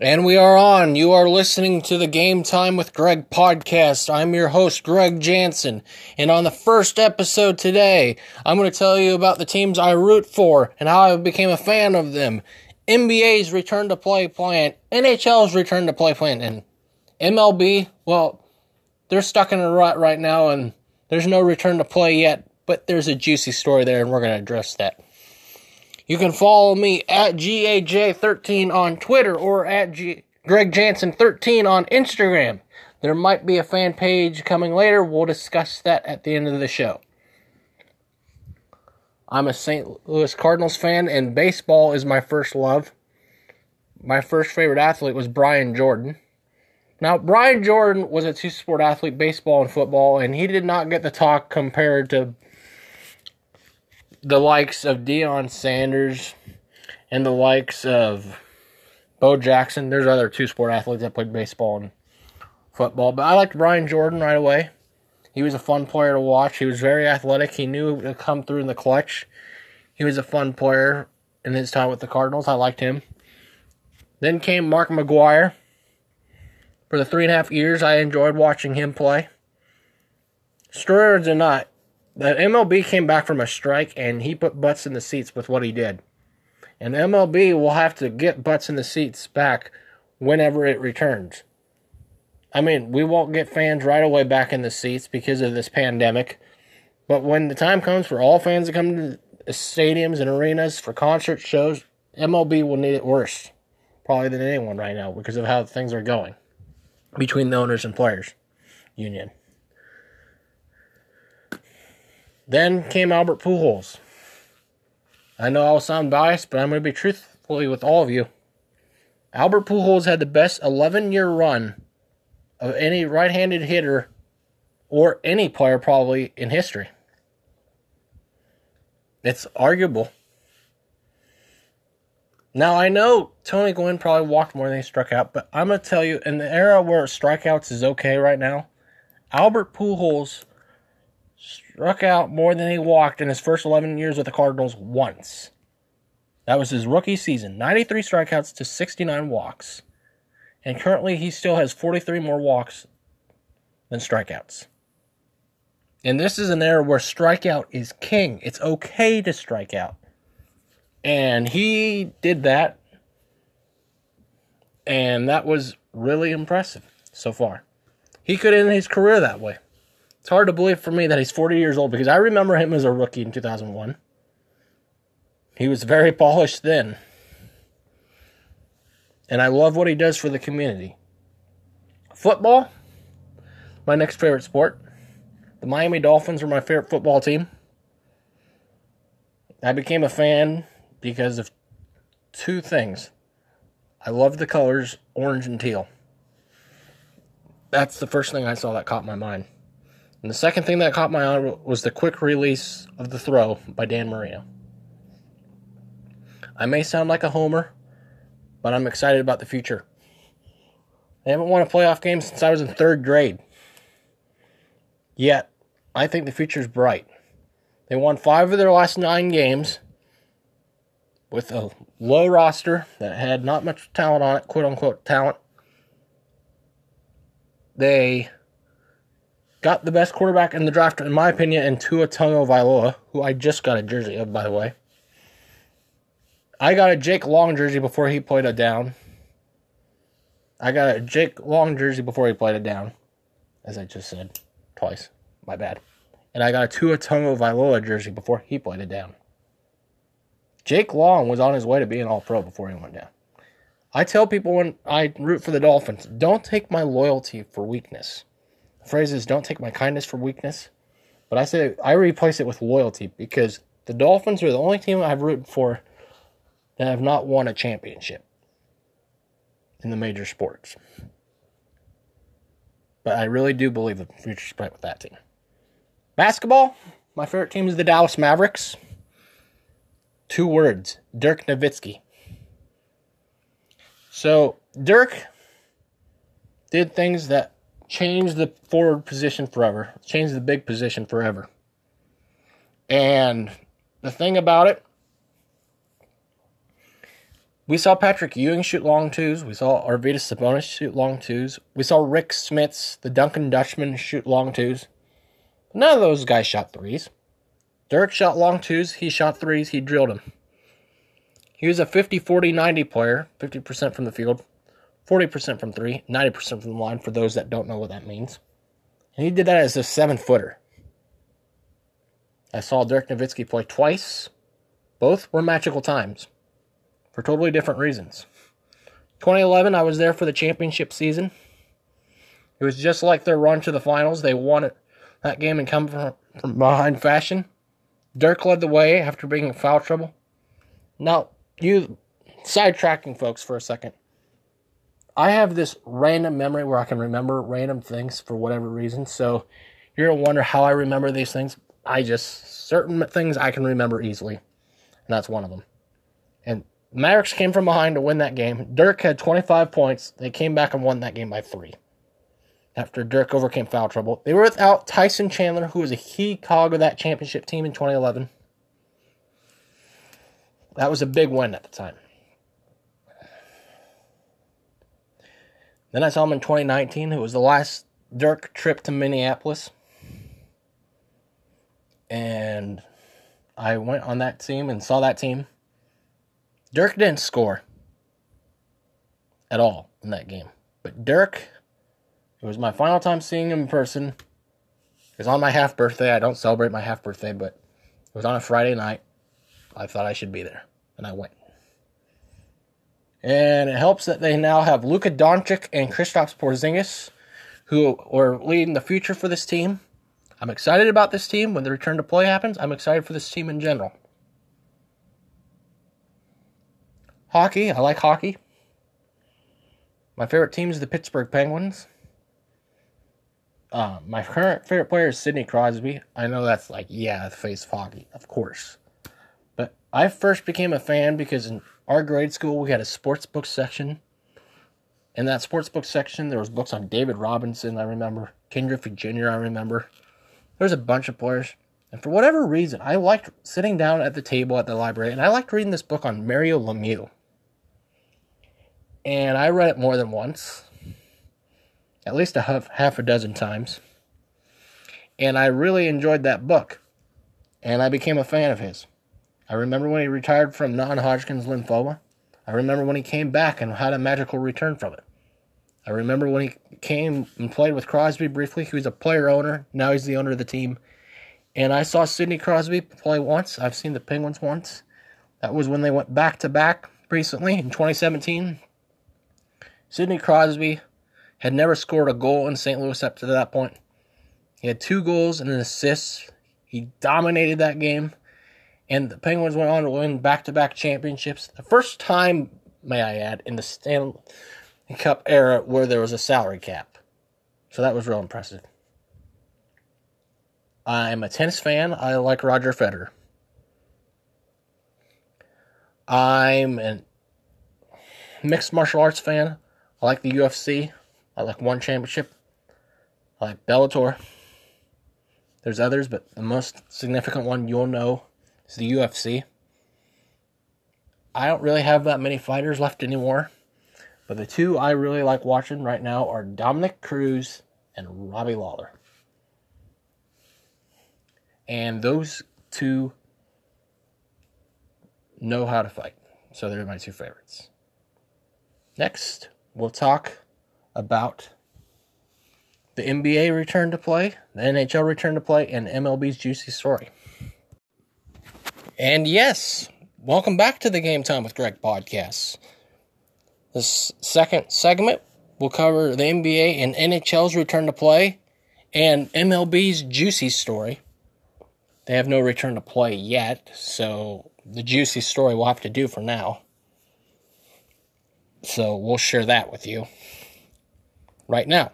And we are on. You are listening to the Game Time with Greg podcast. I'm your host, Greg Jansen. And on the first episode today, I'm going to tell you about the teams I root for and how I became a fan of them. NBA's return to play plan, NHL's return to play plan, and MLB, well, they're stuck in a rut right now and there's no return to play yet, but there's a juicy story there and we're going to address that. You can follow me at GAJ13 on Twitter or at G- Greg Jansen13 on Instagram. There might be a fan page coming later. We'll discuss that at the end of the show. I'm a St. Louis Cardinals fan, and baseball is my first love. My first favorite athlete was Brian Jordan. Now, Brian Jordan was a two sport athlete, baseball and football, and he did not get the talk compared to the likes of Deion Sanders and the likes of Bo Jackson. There's other two sport athletes that played baseball and football, but I liked Brian Jordan right away. He was a fun player to watch. He was very athletic. He knew to come through in the clutch. He was a fun player in his time with the Cardinals. I liked him. Then came Mark McGwire. For the three and a half years, I enjoyed watching him play. Story or not, the MLB came back from a strike and he put butts in the seats with what he did. And MLB will have to get butts in the seats back whenever it returns. I mean, we won't get fans right away back in the seats because of this pandemic. But when the time comes for all fans to come to stadiums and arenas for concert shows, MLB will need it worse, probably than anyone right now because of how things are going between the owners and players union. Then came Albert Pujols. I know I'll sound biased, but I'm going to be truthfully with all of you. Albert Pujols had the best 11 year run of any right handed hitter or any player probably in history. It's arguable. Now, I know Tony Gwynn probably walked more than he struck out, but I'm going to tell you, in the era where strikeouts is okay right now, Albert Pujols struck out more than he walked in his first 11 years with the Cardinals once. That was his rookie season 93 strikeouts to 69 walks. And currently, he still has 43 more walks than strikeouts. And this is an era where strikeout is king. It's okay to strike out. And he did that. And that was really impressive so far. He could end his career that way. It's hard to believe for me that he's 40 years old because I remember him as a rookie in 2001. He was very polished then. And I love what he does for the community. Football, my next favorite sport. The Miami Dolphins are my favorite football team. I became a fan because of two things. I love the colors orange and teal. That's the first thing I saw that caught my mind. And the second thing that caught my eye was the quick release of the throw by Dan Marino. I may sound like a homer, but I'm excited about the future. They haven't won a playoff game since I was in third grade. Yet, I think the future is bright. They won five of their last nine games with a low roster that had not much talent on it, quote unquote talent. They got the best quarterback in the draft, in my opinion, in Tua Tagovailoa, who I just got a jersey of, by the way. I got a Jake Long jersey before he played it down. I got a Jake Long jersey before he played it down, as I just said twice. My bad. And I got a Tua Tagovailoa jersey before he played it down. Jake Long was on his way to being all pro before he went down. I tell people when I root for the Dolphins, don't take my loyalty for weakness phrase is don't take my kindness for weakness. But I say I replace it with loyalty because the Dolphins are the only team I've rooted for that have not won a championship in the major sports. But I really do believe the future's bright with that team. Basketball, my favorite team is the Dallas Mavericks. Two words Dirk Nowitzki. So, Dirk did things that change the forward position forever, change the big position forever. And the thing about it, we saw Patrick Ewing shoot long twos. We saw Arvydas Sabonis shoot long twos. We saw Rick Smits, the Dunking Dutchman, shoot long twos. None of those guys shot threes. Dirk shot long twos. He shot threes. He drilled them. He was a 50 40 90 player, 50% from the field, 40% from three, 90% from the line for those that don't know what that means. And he did that as a seven footer. I saw Dirk Nowitzki play twice. Both were magical times for totally different reasons. 2011, I was there for the championship season. It was just like their run to the finals. They won it, that game and come from, from behind fashion. Dirk led the way after being in foul trouble. Now, you sidetracking folks for a second. I have this random memory where I can remember random things for whatever reason. So you're gonna wonder how I remember these things. I just certain things I can remember easily, and that's one of them. And Mavericks came from behind to win that game. Dirk had 25 points. They came back and won that game by three. After Dirk overcame foul trouble, they were without Tyson Chandler, who was a key cog of that championship team in 2011. That was a big win at the time. Then I saw him in 2019. It was the last Dirk trip to Minneapolis. And I went on that team and saw that team. Dirk didn't score at all in that game. But Dirk, it was my final time seeing him in person. It was on my half birthday. I don't celebrate my half birthday, but it was on a Friday night. I thought I should be there, and I went. And it helps that they now have Luka Doncic and Kristaps Porzingis, who are leading the future for this team. I'm excited about this team when the return to play happens. I'm excited for this team in general. Hockey, I like hockey. My favorite team is the Pittsburgh Penguins. Uh, my current favorite player is Sidney Crosby. I know that's like, yeah, face hockey, of course. But I first became a fan because in our grade school we had a sports book section. In that sports book section, there was books on David Robinson, I remember. Ken Griffey Jr., I remember. There's a bunch of players. And for whatever reason, I liked sitting down at the table at the library, and I liked reading this book on Mario Lemieux and I read it more than once, at least a half, half a dozen times. And I really enjoyed that book, and I became a fan of his. I remember when he retired from non Hodgkin's lymphoma. I remember when he came back and had a magical return from it. I remember when he came and played with Crosby briefly. He was a player owner. Now he's the owner of the team. And I saw Sidney Crosby play once. I've seen the Penguins once. That was when they went back to back recently in 2017. Sidney Crosby had never scored a goal in St. Louis up to that point. He had two goals and an assist. He dominated that game. And the Penguins went on to win back to back championships. The first time, may I add, in the Stanley Cup era where there was a salary cap. So that was real impressive. I'm a tennis fan. I like Roger Federer. I'm a mixed martial arts fan. I like the UFC. I like One Championship. I like Bellator. There's others, but the most significant one you'll know is the UFC. I don't really have that many fighters left anymore, but the two I really like watching right now are Dominick Cruz and Robbie Lawler. And those two know how to fight. So they're my two favorites. Next, we'll talk about the NBA return to play, the NHL return to play, and MLB's juicy story. And yes, welcome back to the Game Time with Greg podcast. This second segment will cover the NBA and NHL's return to play and MLB's juicy story. They have no return to play yet, so the juicy story we'll have to do for now. So we'll share that with you right now.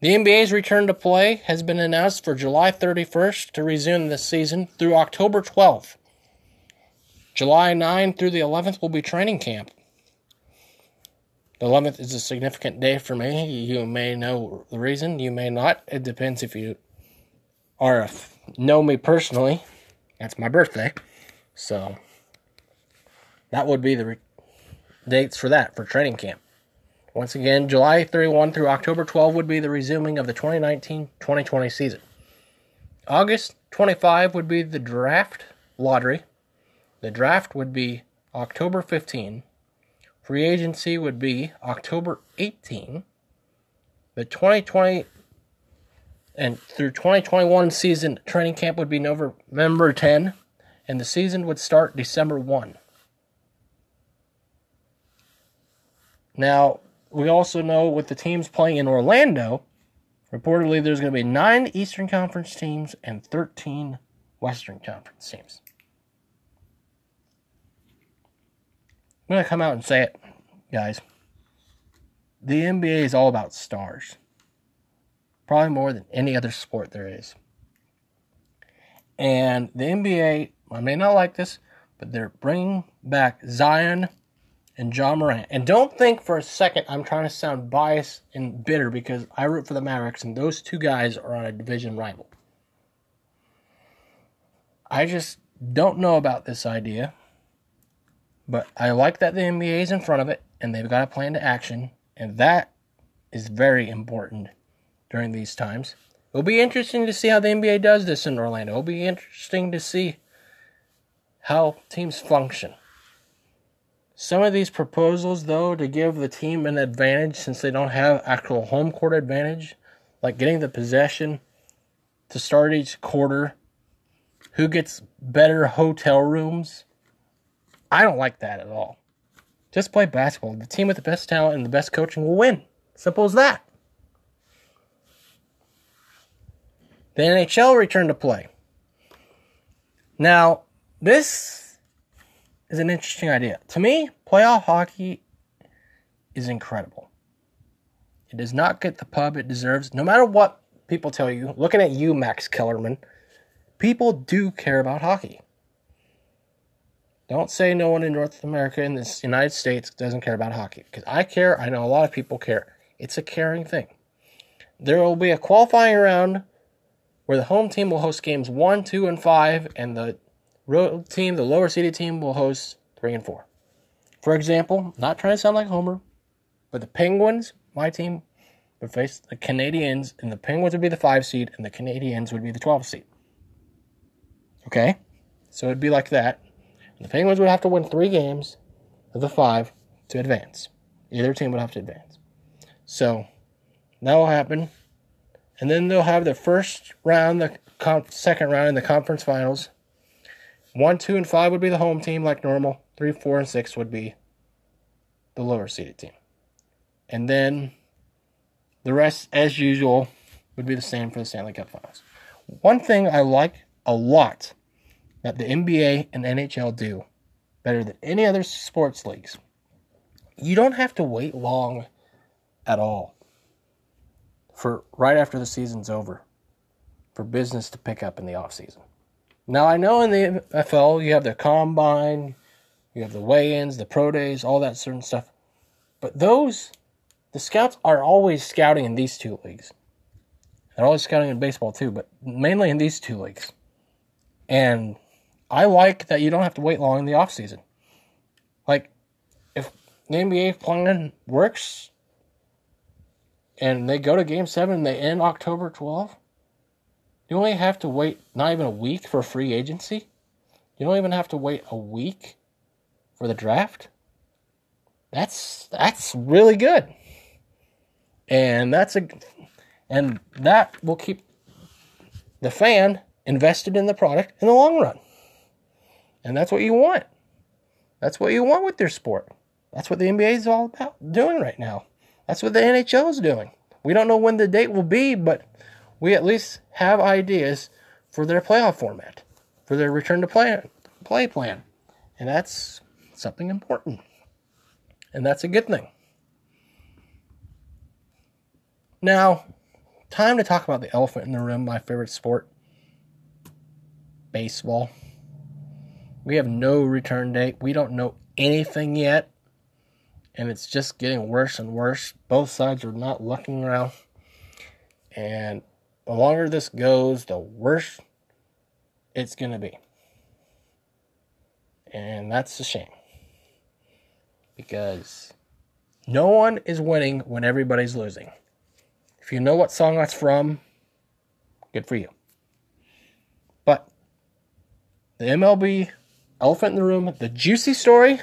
The NBA's return to play has been announced for July 31st to resume this season through October 12th. July 9 through the 11th will be training camp. The 11th is a significant day for me. You may know the reason, you may not. It depends if you are know me personally. That's my birthday. So that would be the dates for that for training camp. Once again, July 31 through October 12 would be the resuming of the 2019-2020 season. August 25 would be the draft lottery. The draft would be October 15. Free agency would be October 18. The 2020 and through 2021 season training camp would be November 10 and the season would start December 1. Now, we also know with the teams playing in Orlando, reportedly there's going to be 9 Eastern Conference teams and 13 Western Conference teams. I'm going to come out and say it, guys. The NBA is all about stars. Probably more than any other sport there is. And the NBA, I may not like this, but they're bringing back Zion and Ja Morant. And don't think for a second I'm trying to sound biased and bitter because I root for the Mavericks and those two guys are on a division rival. I just don't know about this idea. But I like that the NBA is in front of it and they've got a plan to action, and that is very important during these times. It'll be interesting to see how the NBA does this in Orlando. It'll be interesting to see how teams function. Some of these proposals, though, to give the team an advantage since they don't have actual home court advantage, like getting the possession to start each quarter, who gets better hotel rooms, I don't like that at all. Just play basketball. The team with the best talent and the best coaching will win. Simple as that. The NHL returned to play. Now, this is an interesting idea. To me, playoff hockey is incredible. It does not get the pub it deserves, no matter what people tell you. Looking at you, Max Kellerman, people do care about hockey. Don't say no one in North America in the United States doesn't care about hockey because I care. I know a lot of people care. It's a caring thing. There will be a qualifying round where the home team will host games 1, 2, and 5, and the road team, the lower seeded team, will host 3 and 4. For example, not trying to sound like Homer, but the Penguins, my team, would face the Canadiens, and the Penguins would be the 5 seed, and the Canadiens would be the 12 seed. Okay? So it'd be like that. The Penguins would have to win three games of the five to advance. Either team would have to advance. So that will happen and then they'll have the first round, the second round in the conference finals. One, two, and five would be the home team, like normal. Three, four, and six would be the lower seeded team. And then the rest, as usual, would be the same for the Stanley Cup finals. One thing I like a lot that the NBA and NHL do better than any other sports leagues you don't have to wait long at all for right after the season's over for business to pick up in the off season. Now I know in the NFL you have the combine, you have the weigh-ins, the pro days, all that certain stuff. But those the scouts are always scouting in these two leagues. They're always scouting in baseball too, but mainly in these two leagues. And I like that you don't have to wait long in the off season. Like if the NBA plan works and they go to game seven and they end October 12th, you only have to wait not even a week for free agency. You don't even have to wait a week for the draft. That's that's really good. And that's a and that will keep the fan invested in the product in the long run. And that's what you want. That's what you want with your sport. That's what the NBA is all about doing right now. That's what the NHL is doing. We don't know when the date will be, but we at least have ideas for their playoff format, for their return to play play plan. And that's something important. And that's a good thing. Now, time to talk about the elephant in the room, my favorite sport baseball. We have no return date. We don't know anything yet and it's just getting worse and worse. Both sides are not looking around, and the longer this goes, the worse it's going to be. And that's a shame. because no one is winning when everybody's losing. If you know what song that's from, good for you. But the MLB elephant in the room, the juicy story,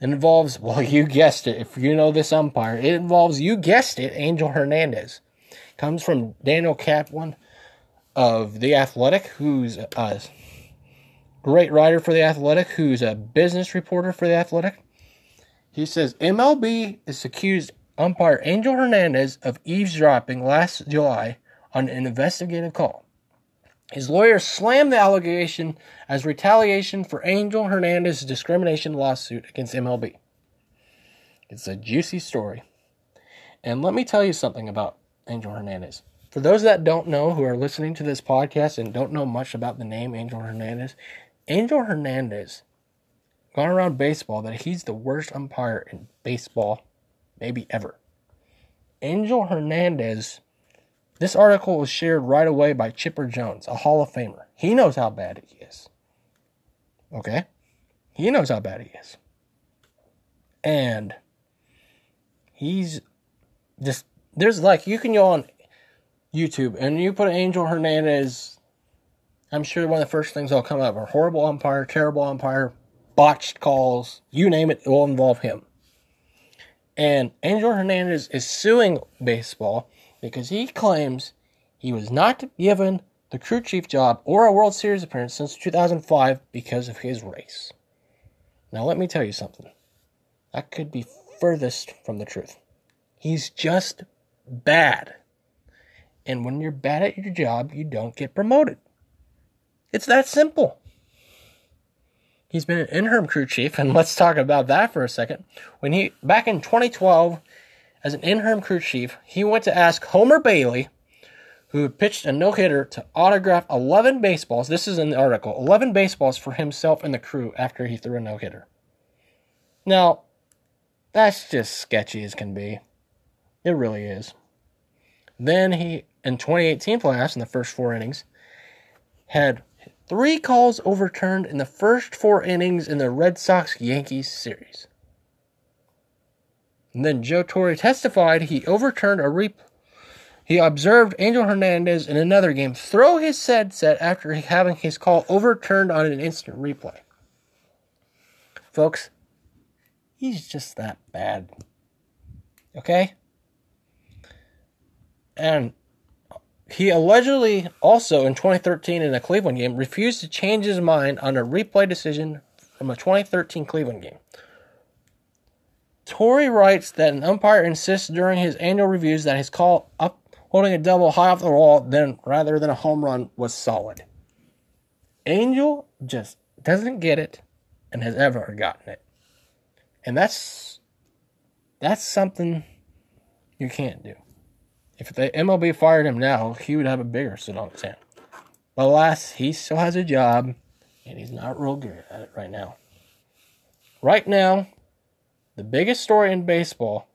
involves, well, you guessed it. If you know this umpire, it involves, you guessed it, Angel Hernandez. Comes from Daniel Kaplan of The Athletic, who's a great writer for The Athletic, who's a business reporter for The Athletic. He says MLB is accused umpire Angel Hernandez of eavesdropping last July on an investigative call. His lawyer slammed the allegation as retaliation for Angel Hernandez's discrimination lawsuit against MLB. It's a juicy story. And let me tell you something about Angel Hernandez. For those that don't know who are listening to this podcast and don't know much about the name Angel Hernandez, Angel Hernandez gone around baseball that he's the worst umpire in baseball maybe ever. Angel Hernandez, this article was shared right away by Chipper Jones, a Hall of Famer. He knows how bad he is. Okay? He knows how bad he is. And he's just, there's like, you can go on YouTube and you put Angel Hernandez, I'm sure one of the first things that'll come up are horrible umpire, terrible umpire, botched calls, you name it, it will involve him. And Angel Hernandez is suing baseball because he claims he was not given the crew chief job or a World Series appearance since 2005 because of his race. Now, let me tell you something. That could be furthest from the truth. He's just bad. And when you're bad at your job, you don't get promoted. It's that simple. He's been an interim crew chief, and let's talk about that for a second. When he back in 2012, as an interim crew chief, he went to ask Homer Bailey, who pitched a no hitter, to autograph 11 baseballs. This is in the article 11 baseballs for himself and the crew after he threw a no hitter. Now, that's just sketchy as can be. It really is. Then he, in 2018 playoffs, in the first four innings, had Three calls overturned in the first four innings in the Red Sox Yankees series. And then Joe Torre testified he overturned a rep. He observed Angel Hernandez in another game throw his headset after having his call overturned on an instant replay. Folks, he's just that bad. Okay? And he allegedly also in 2013 in a Cleveland game refused to change his mind on a replay decision from a 2013 Cleveland game. Torre writes that an umpire insists during his annual reviews that his call up holding a double high off the wall then rather than a home run was solid. Angel just doesn't get it and has ever gotten it. And that's that's something you can't do. If the MLB fired him now, he would have a bigger sit on his hand. But alas, he still has a job, and he's not real good at it right now. Right now, the biggest story in baseball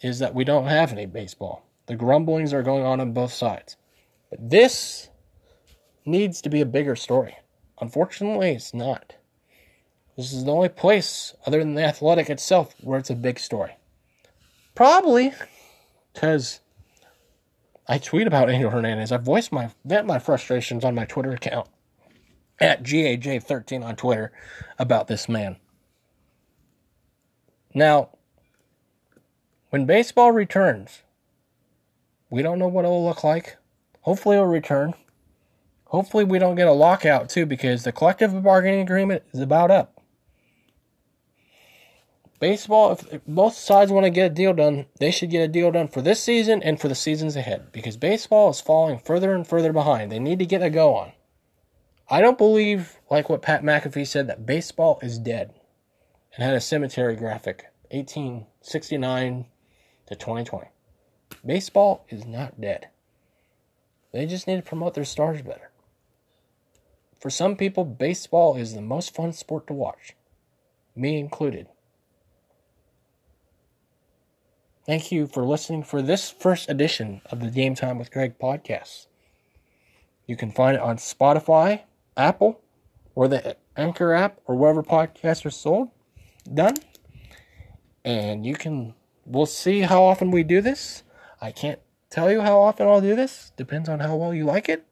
is that we don't have any baseball. The grumblings are going on on both sides. But this needs to be a bigger story. Unfortunately, it's not. This is the only place, other than the athletic itself, where it's a big story. Probably because I tweet about Angel Hernandez. I voice my vent my frustrations on my Twitter account at GAJ13 on Twitter about this man. Now, when baseball returns, we don't know what it'll look like. Hopefully, it'll return. Hopefully, we don't get a lockout too, because the collective bargaining agreement is about up baseball, if both sides want to get a deal done, they should get a deal done for this season and for the seasons ahead because baseball is falling further and further behind. They need to get a go on. I don't believe, like what Pat McAfee said, that baseball is dead and had a cemetery graphic 1869 to 2020. Baseball is not dead. They just need to promote their stars better. For some people, baseball is the most fun sport to watch, me included. Thank you for listening for this first edition of the Game Time with Greg podcast. You can find it on Spotify, Apple, or the Anchor app, or wherever podcasts are sold. Done. And you can, we'll see how often we do this. I can't tell you how often I'll do this. Depends on how well you like it.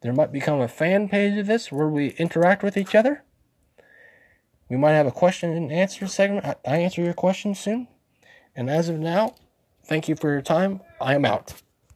There might become a fan page of this where we interact with each other. We might have a question and answer segment. I answer your questions soon. And as of now, thank you for your time. I am out.